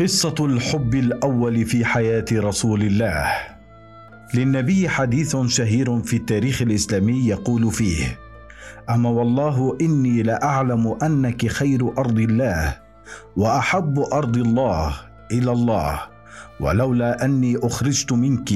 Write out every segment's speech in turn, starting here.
قصة الحب الأول في حياة رسول الله. للنبي حديث شهير في التاريخ الإسلامي يقول فيه: أما والله إني لأعلم أنك خير أرض الله وأحب أرض الله إلى الله ولولا أني أخرجت منك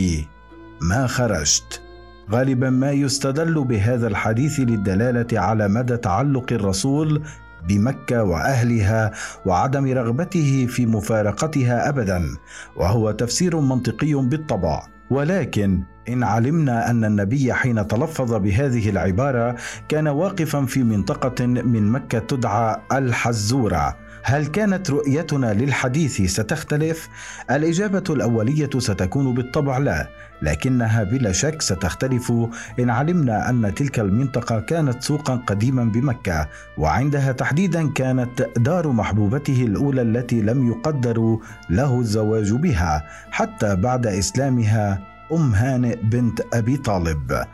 ما خرجت. غالبا ما يستدل بهذا الحديث للدلالة على مدى تعلق الرسول بمكة وأهلها وعدم رغبته في مفارقتها ابدا وهو تفسير منطقي بالطبع. ولكن إن علمنا أن النبي حين تلفظ بهذه العبارة كان واقفا في منطقة من مكة تدعى الحزورة. هل كانت رؤيتنا للحديث ستختلف؟ الإجابة الأولية ستكون بالطبع لا لكنها بلا شك ستختلف إن علمنا أن تلك المنطقة كانت سوقا قديما بمكة وعندها تحديدا كانت دار محبوبته الأولى التي لم يقدر له الزواج بها حتى بعد إسلامها. أم هانئ بنت أبي طالب.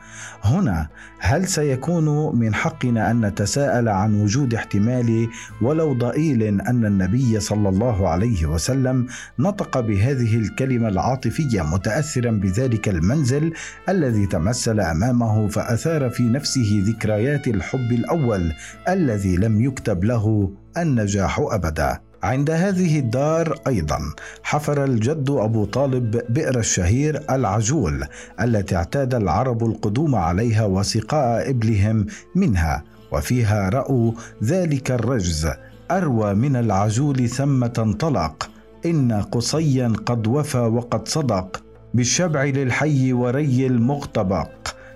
هنا هل سيكون من حقنا أن نتساءل عن وجود احتمال ولو ضئيل أن النبي صلى الله عليه وسلم نطق بهذه الكلمة العاطفية متاثرا بذلك المنزل الذي تمثل أمامه فأثار في نفسه ذكريات الحب الأول الذي لم يكتب له النجاح ابدا. عند هذه الدار أيضا حفر الجد أبو طالب بئر الشهير العجول التي اعتاد العرب القدوم عليها وسقاء إبلهم منها وفيها رأوا ذلك الرجز أروى من العجول ثم انطلق إن قصيا قد وفى وقد صدق بالشبع للحي وري المغتبق.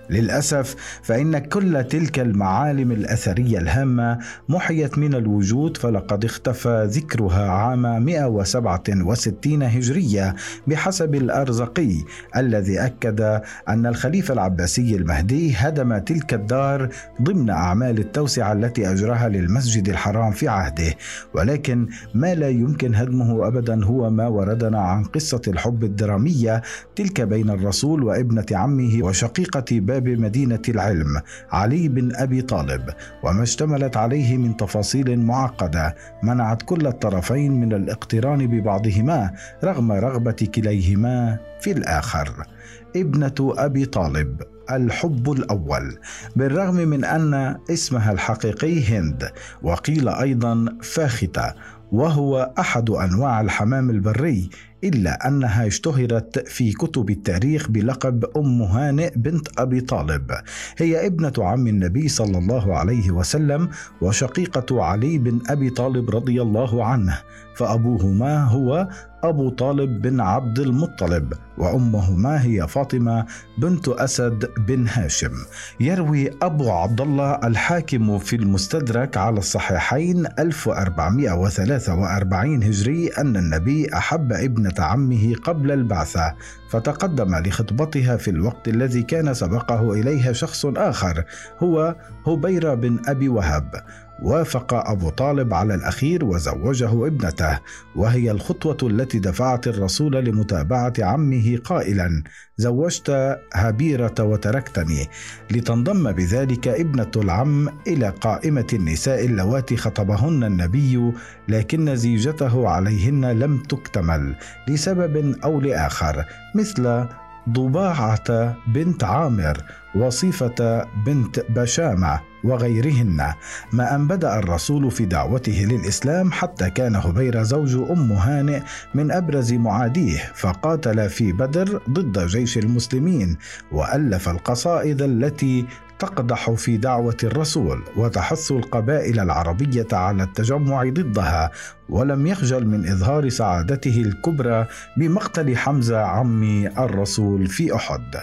للأسف فإن كل تلك المعالم الأثرية الهامة محيت من الوجود فلقد اختفى ذكرها عام 167 هجرية بحسب الأرزقي الذي أكد أن الخليفة العباسي المهدي هدم تلك الدار ضمن أعمال التوسعة التي أجراها للمسجد الحرام في عهده. ولكن ما لا يمكن هدمه ابدا هو ما وردنا عن قصة الحب الدرامية تلك بين الرسول وابنة عمه وشقيقة باب مدينة العلم علي بن أبي طالب وما اشتملت عليه من تفاصيل معقدة منعت كل الطرفين من الاقتران ببعضهما رغم رغبة كليهما في الآخر. ابنة أبي طالب الحب الأول بالرغم من أن اسمها الحقيقي هند وقيل أيضا فاختة وهو أحد أنواع الحمام البري إلا أنها اشتهرت في كتب التاريخ بلقب أم هانئ بنت أبي طالب. هي ابنة عم النبي صلى الله عليه وسلم وشقيقة علي بن أبي طالب رضي الله عنه فأبوهما هو أبو طالب بن عبد المطلب وأمهما هي فاطمة بنت أسد بن هاشم. يروي أبو عبد الله الحاكم في المستدرك على الصحيحين 1443 هجري أن النبي أحب ابنة عمه قبل البعثة فتقدم لخطبتها في الوقت الذي كان سبقه إليها شخص آخر هو هبيرة بن أبي وهب. وافق أبو طالب على الأخير وزوجه ابنته وهي الخطوة التي دفعت الرسول لمتابعة عمه قائلا زوجت هبيرة وتركتني. لتنضم بذلك ابنة العم إلى قائمة النساء اللواتي خطبهن النبي لكن زيجته عليهن لم تكتمل لسبب أو لآخر مثل ضباعة بنت عامر وصيفة بنت بشامة. وغيرهن. ما أن بدأ الرسول في دعوته للإسلام حتى كان هبير زوج أم هانئ من أبرز معاديه فقاتل في بدر ضد جيش المسلمين وألف القصائد التي تقدح في دعوة الرسول وتحث القبائل العربية على التجمع ضدها ولم يخجل من إظهار سعادته الكبرى بمقتل حمزة عم الرسول في أحد.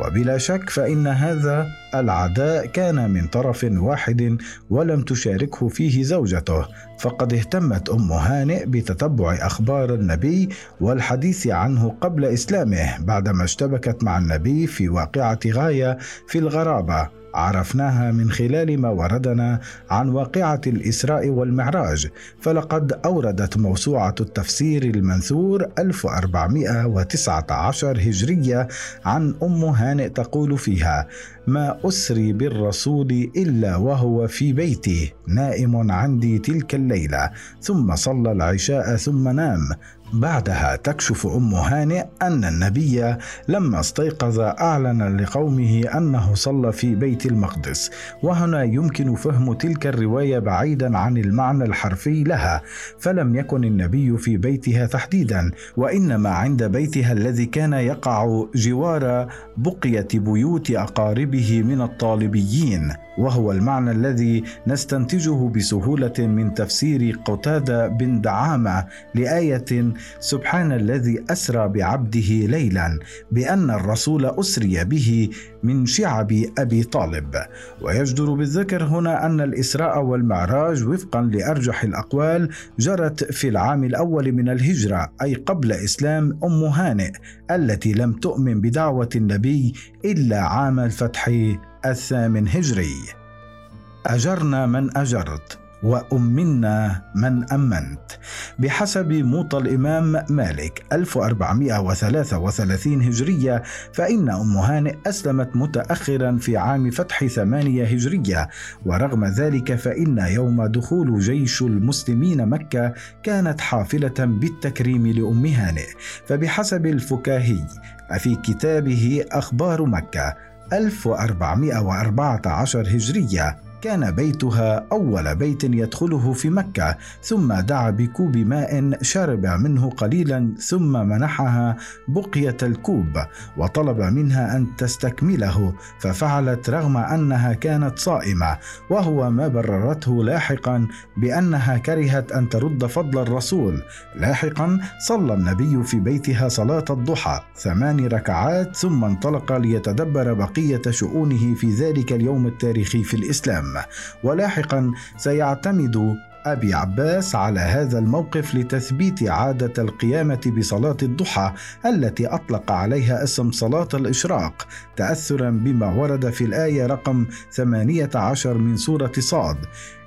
وبلا شك فإن هذا العداء كان من طرف واحد ولم تشاركه فيه زوجته فقد اهتمت أم هانئ بتتبع أخبار النبي والحديث عنه قبل إسلامه بعدما اشتبكت مع النبي في واقعة غاية في الغرابة. عرفناها من خلال ما وردنا عن واقعة الإسراء والمعراج. فلقد أوردت موسوعة التفسير المنثور 1419 هجرية عن أم هانئ تقول فيها ما أسري بالرسول إلا وهو في بيتي نائم عندي تلك الليلة ثم صلى العشاء ثم نام بعدها تكشف أم هانئ أن النبي لما استيقظ أعلن لقومه أنه صلى في بيت المقدس وهنا يمكن فهم تلك الرواية بعيدا عن المعنى الحرفي لها فلم يكن النبي في بيتها تحديدا وإنما عند بيتها الذي كان يقع جوار بقية بيوت أقاربه من الطالبيين. وهو المعنى الذي نستنتجه بسهولة من تفسير قتادة بن دعامة لآية سبحان الذي أسرى بعبده ليلا بأن الرسول أسري به من شعب أبي طالب. ويجدر بالذكر هنا أن الإسراء والمعراج وفقا لأرجح الأقوال جرت في العام الأول من الهجرة أي قبل إسلام أم هانئ التي لم تؤمن بدعوة النبي إلا عام الفتح الثامن هجري. أجرنا من أجرت. وأمنا من أمنت. بحسب موطى الإمام مالك 1433 هجرية فإن أم هانئ أسلمت متأخرا في عام فتح ثمانية هجرية. ورغم ذلك فإن يوم دخول جيش المسلمين مكة كانت حافلة بالتكريم لأم هانئ. فبحسب الفكاهي في كتابه أخبار مكة 1414 هجرية. كان بيتها أول بيت يدخله في مكة ثم دعا بكوب ماء شرب منه قليلا ثم منحها بقية الكوب وطلب منها أن تستكمله ففعلت رغم أنها كانت صائمة وهو ما بررته لاحقا بأنها كرهت أن ترد فضل الرسول. لاحقا صلى النبي في بيتها صلاة الضحى ثمان ركعات ثم انطلق ليتدبر بقية شؤونه في ذلك اليوم التاريخي في الاسلام ولاحقا سيعتمد أبي عباس على هذا الموقف لتثبيت عادة القيامة بصلاة الضحى التي أطلق عليها اسم صلاة الإشراق تاثرا بما ورد في الآية رقم 18 من سورة صاد.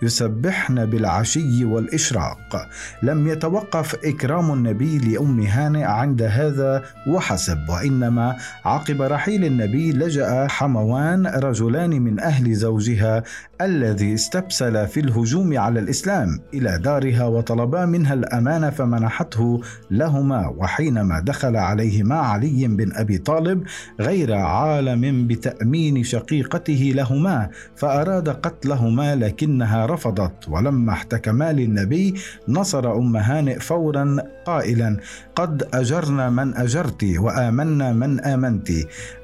يسبحن بالعشي والإشراق. لم يتوقف إكرام النبي لأم هانئ عند هذا وحسب وإنما عقب رحيل النبي لجأ حموان رجلان من أهل زوجها الذي استبسل في الهجوم على الإسلام إلى دارها وطلبا منها الأمان فمنحته لهما. وحينما دخل عليهما علي بن أبي طالب غير عالم بتأمين شقيقته لهما فأراد قتلهما لكنها رفضت. ولما احتكما للنبي نصر أم هانئ فورا قائلا قد أجرنا من أجرت وآمنا من آمنت.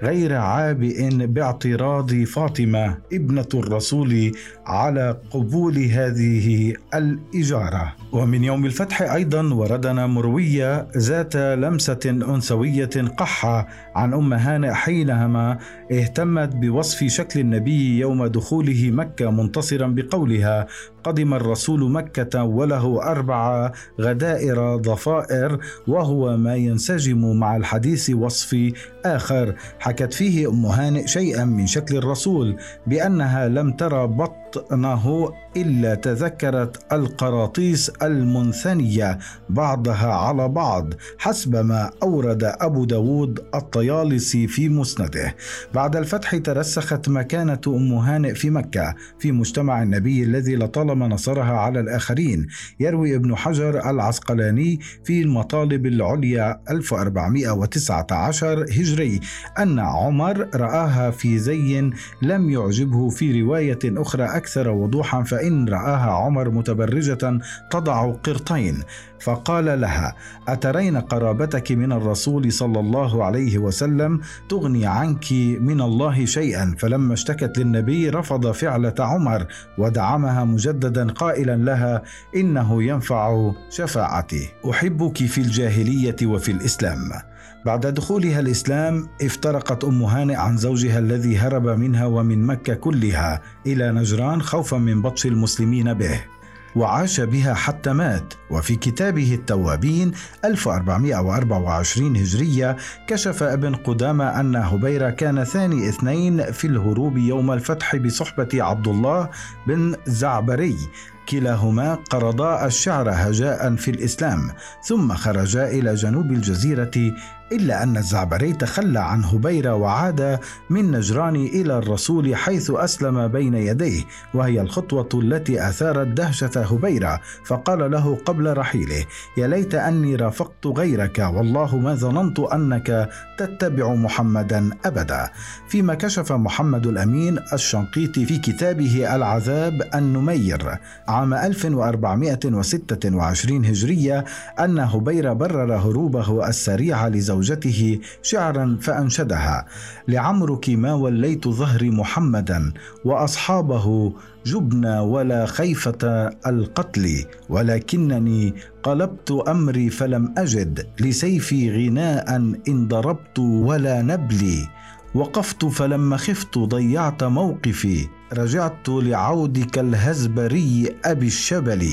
غير عابئ باعتراض فاطمة ابنة الرسول على قبول هذه الإجارة. ومن يوم الفتح أيضا وردنا مروية ذات لمسة أنثوية قحة عن أم هانئ حينما اهتمت بوصف شكل النبي يوم دخوله مكة منتصرا بقولها قدم الرسول مكة وله أربع غدائر ضفائر وهو ما ينسجم مع الحديث وصفي آخر. حكت فيه أم هانئ شيئا من شكل الرسول بأنها لم ترى بطنه إلا تذكرت القراطيس المنثنية بعضها على بعض حسب ما أورد أبو داود الطيالسي في مسنده. بعد الفتح ترسخت مكانة أم هانئ في مكة في مجتمع النبي الذي لطالما نصرها على الآخرين يروي ابن حجر العسقلاني في المطالب العليا 1419 هجري أن عمر رآها في زي لم يعجبه في رواية أخرى أكثر وضوحا فإن رآها عمر متبرجة تضع قرطين فقال لها أترين قرابتك من الرسول صلى الله عليه وسلم تغني عنك من الله شيئا؟ فلما اشتكت للنبي رفض فعلة عمر ودعمها مجددا قائلا لها إنه ينفع شفاعتي. أحبك في الجاهلية وفي الإسلام. بعد دخولها الإسلام افترقت أم هانئ عن زوجها الذي هرب منها ومن مكة كلها إلى نجران خوفا من بطش المسلمين به. وعاش بها حتى مات. وفي كتابه التوابين 1424 هجرية كشف ابن قدامة أن هبيرة كان ثاني اثنين في الهروب يوم الفتح بصحبة عبد الله بن زعبري. كلاهما قرضا الشعر هجاء في الإسلام ثم خرجا إلى جنوب الجزيرة إلا أن الزعبري تخلى عن هبيرة وعاد من نجران إلى الرسول حيث أسلم بين يديه وهي الخطوة التي أثارت دهشة هبيرة فقال له قبل رحيله يا ليت أني رافقت غيرك والله ما ظننت أنك تتبع محمدا أبدا. فيما كشف محمد الأمين الشنقيطي في كتابه العذاب النمير عام 1426 هجرية أن هبيرة برر هروبه السريع لزوجته شعرا فأنشدها لعمرك ما وليت ظهري محمدا وأصحابه جبنا ولا خيفة القتل ولكنني قلبت أمري فلم أجد لسيفي غناء إن ضربت ولا نبلي. وقفت فلما خفت ضيعت موقفي. رجعت لعودك الهزبري أبي الشبل.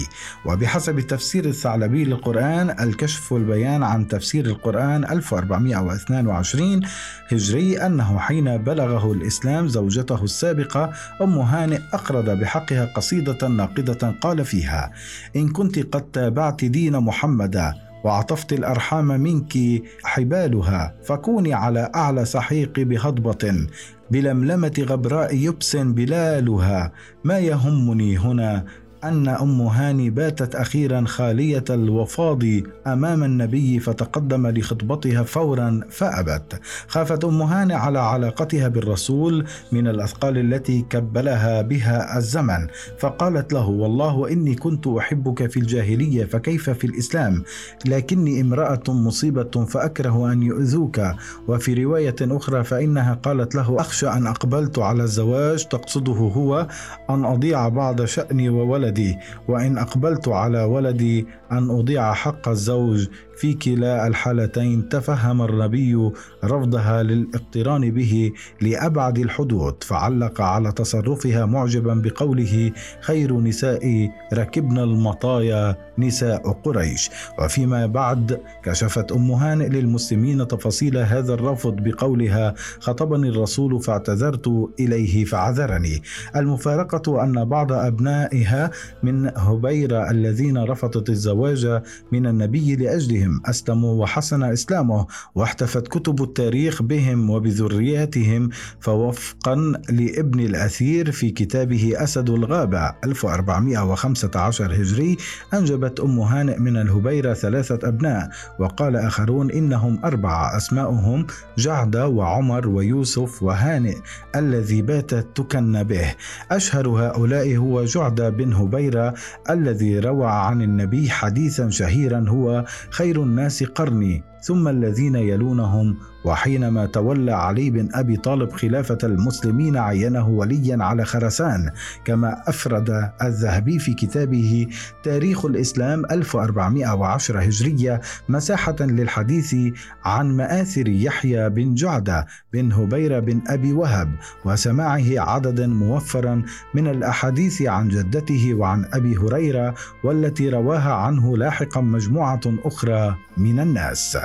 وبحسب تفسير الثعلبي للقرآن الكشف والبيان عن تفسير القرآن 1422 هجري أنه حين بلغه الإسلام زوجته السابقة أم هانئ أقرض بحقها قصيدة ناقدة قال فيها إن كنت قد تابعت دين محمد وعطفت الأرحام منك حبالها فكوني على أعلى سحيق بهضبة بلملمة غبراء يبس بلالها ما يهمني هنا أن أم هاني باتت أخيرا خالية الوفاض أمام النبي فتقدم لخطبتها فورا فأبت. خافت أم هاني على علاقتها بالرسول من الأثقال التي كبلها بها الزمن. فقالت له والله إني كنت أحبك في الجاهلية فكيف في الإسلام؟ لكني امرأة مصيبة فأكره أن يؤذوك. وفي رواية أخرى فإنها قالت له أخشى أن أقبلت على الزواج تقصده هو أن أضيع بعض شأني وولدي. ولدي وإن أقبلت على ولدي أن أضيع حق الزوج في كلا الحالتين تفهم النبي رفضها للاقتران به لأبعد الحدود فعلق على تصرفها معجبا بقوله خير نساء ركبن المطايا نساء قريش وفيما بعد كشفت أم هانئ للمسلمين تفاصيل هذا الرفض بقولها خطبني الرسول فاعتذرت إليه فعذرني المفارقة أن بعض أبنائها من هبيرة الذين رفضت الزواج من النبي لاجلهم بهم أسلموا وحسن إسلامه واحتفت كتب التاريخ بهم وبذرياتهم فوفقا لابن الأثير في كتابه أسد الغابة 1415 هجري أنجبت أم هانئ من الهبيرة ثلاثة أبناء وقال آخرون إنهم أربعة أسماؤهم جعدة وعمر ويوسف وهانئ الذي باتت تكن به. أشهر هؤلاء هو جعدة بن هبيرة الذي روى عن النبي حديثا شهيرا هو خير الناس قرني. ثم الذين يلونهم وحينما تولى علي بن أبي طالب خلافة المسلمين عينه وليا على خرسان كما أفرد الذهبي في كتابه تاريخ الإسلام 1410 هجرية مساحة للحديث عن مآثر يحيى بن جعدة بن هبيرة بن أبي وهب وسماعه عددا موفرا من الأحاديث عن جدته وعن أبي هريرة والتي رواها عنه لاحقا مجموعة أخرى من الناس.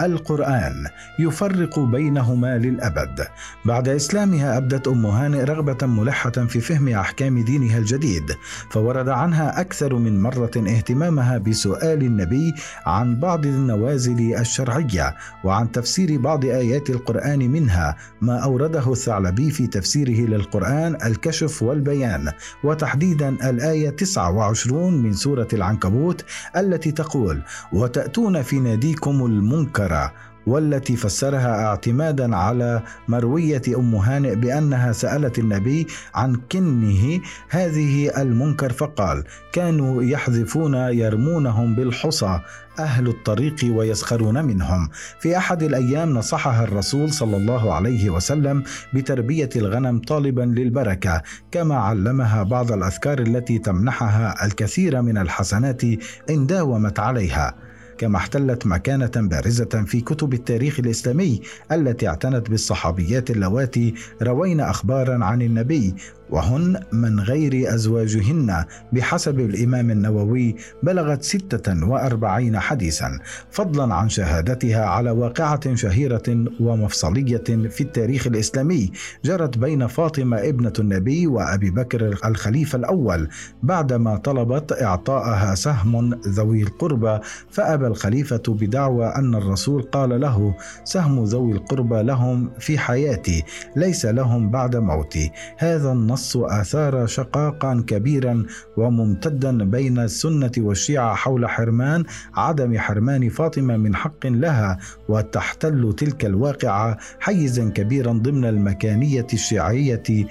القرآن يفرق بينهما للأبد. بعد إسلامها أبدت أم هانئ رغبة ملحة في فهم أحكام دينها الجديد فورد عنها أكثر من مرة اهتمامها بسؤال النبي عن بعض النوازل الشرعية وعن تفسير بعض آيات القرآن منها ما أورده الثعلبي في تفسيره للقرآن الكشف والبيان. وتحديدا الآية 29 من سورة العنكبوت التي تقول وتأتون في ناديكم المنكر والتي فسرها اعتمادا على مروية أم هانئ بأنها سألت النبي عن كنه هذه المنكر فقال كانوا يحذفون يرمونهم بالحصى أهل الطريق ويسخرون منهم. في أحد الأيام نصحها الرسول صلى الله عليه وسلم بتربية الغنم طالبا للبركة كما علمها بعض الأذكار التي تمنحها الكثير من الحسنات إن داومت عليها. كما احتلت مكانة بارزة في كتب التاريخ الإسلامي التي اعتنت بالصحابيات اللواتي روين أخبارا عن النبي وهن من غير أزواجهن. بحسب الإمام النووي بلغت 46 حديثا فضلا عن شهادتها على واقعة شهيرة ومفصلية في التاريخ الإسلامي جرت بين فاطمة ابنة النبي وأبي بكر الخليفة الأول. بعدما طلبت إعطاءها سهم ذوي القربى فأبى الخليفة بدعوى أن الرسول قال له سهم ذوي القربى لهم في حياتي ليس لهم بعد موتي. هذا النص آثار شقاقا كبيرا وممتدا بين السنة والشيعة حول حرمان عدم حرمان فاطمة من حق لها وتحتل تلك الواقعة حيزا كبيرا ضمن المكانية الشيعية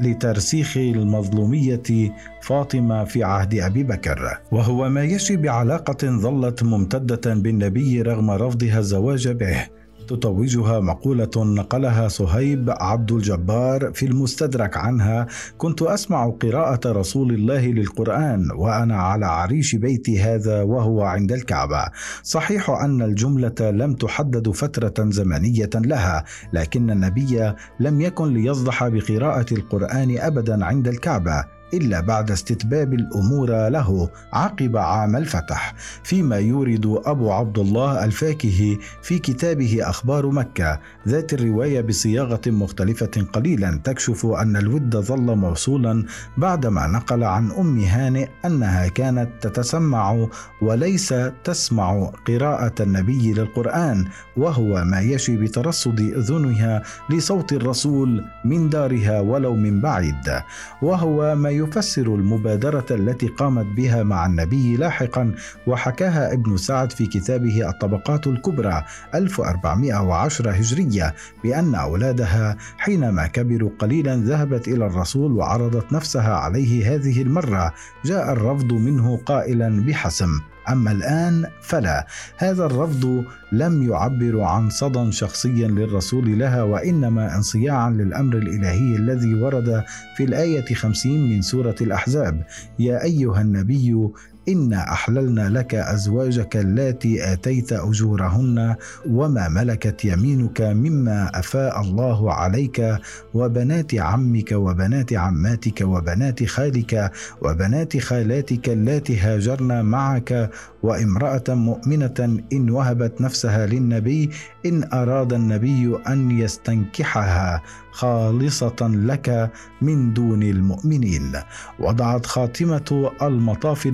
لترسيخ المظلومية فاطمة في عهد أبي بكر. وهو ما يشي بعلاقة ظلت ممتدة بالنبي رغم رفضها الزواج به. تتوجها مقولة نقلها صهيب عبد الجبار في المستدرك عنها كنت أسمع قراءة رسول الله للقرآن وأنا على عريش بيتي هذا وهو عند الكعبة. صحيح أن الجملة لم تحدد فترة زمنية لها لكن النبي لم يكن ليصدح بقراءة القرآن أبدا عند الكعبة. إلا بعد استتباب الأمور له عقب عام الفتح فيما يورد أبو عبد الله الفاكهي في كتابه أخبار مكة ذات الرواية بصياغة مختلفة قليلا تكشف أن الود ظل موصولا بعدما نقل عن أم هانئ أنها كانت تتسمع وليس تسمع قراءة النبي للقرآن وهو ما يشي بترصد اذنها لصوت الرسول من دارها ولو من بعيد وهو ما يفسر المبادرة التي قامت بها مع النبي لاحقا وحكاها ابن سعد في كتابه الطبقات الكبرى 1410 هجرية بأن أولادها حينما كبروا قليلا ذهبت إلى الرسول وعرضت نفسها عليه هذه المرة جاء الرفض منه قائلا بحسم. أما الآن فلا. هذا الرفض لم يعبر عن صدى شخصيا للرسول لها وإنما انصياعا للأمر الإلهي الذي ورد في الآية 50 من سورة الأحزاب. يا أيها النبي إنا أحللنا لك أزواجك اللاتي آتيت أجورهن وما ملكت يمينك مما أفاء الله عليك وبنات عمك وبنات عماتك وبنات خالك وبنات خالاتك اللاتي هاجرن معك وامرأة مؤمنة إن وهبت نفسها للنبي إن أراد النبي أن يستنكحها خالصة لك من دون المؤمنين. وضعت خاتمة المطاف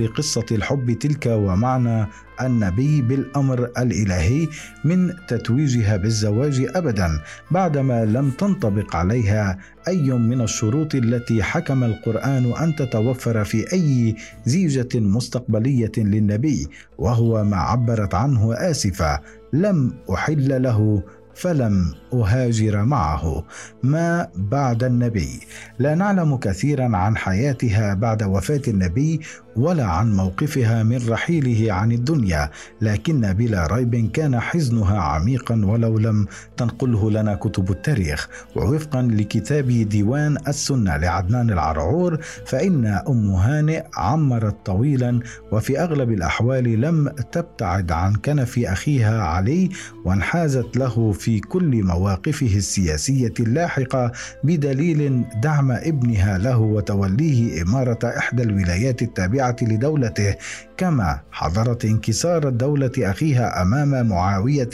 الحب تلك ومعنى النبي بالأمر الإلهي من تتويجها بالزواج ابدا بعدما لم تنطبق عليها أي من الشروط التي حكم القرآن أن تتوفر في أي زيجة مستقبلية للنبي وهو ما عبرت عنه آسفة لم أحل له فلم أهاجر معه ما بعد النبي؟ لا نعلم كثيرا عن حياتها بعد وفاة النبي ولا عن موقفها من رحيله عن الدنيا لكن بلا ريب كان حزنها عميقا ولو لم تنقله لنا كتب التاريخ. ووفقا لكتاب ديوان السنة لعدنان العرعور فإن أم هانئ عمرت طويلا وفي أغلب الأحوال لم تبتعد عن كنف أخيها علي وانحازت له في كل مواقفه السياسية اللاحقة بدليل دعم ابنها له وتوليه إمارة إحدى الولايات لدولته كما حضرت انكسار دولة أخيها أمام معاوية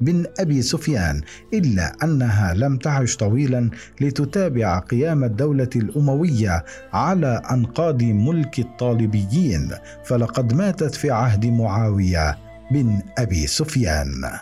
بن أبي سفيان إلا أنها لم تعش طويلا لتتابع قيام الدولة الأموية على أنقاض ملك الطالبيين فلقد ماتت في عهد معاوية بن أبي سفيان.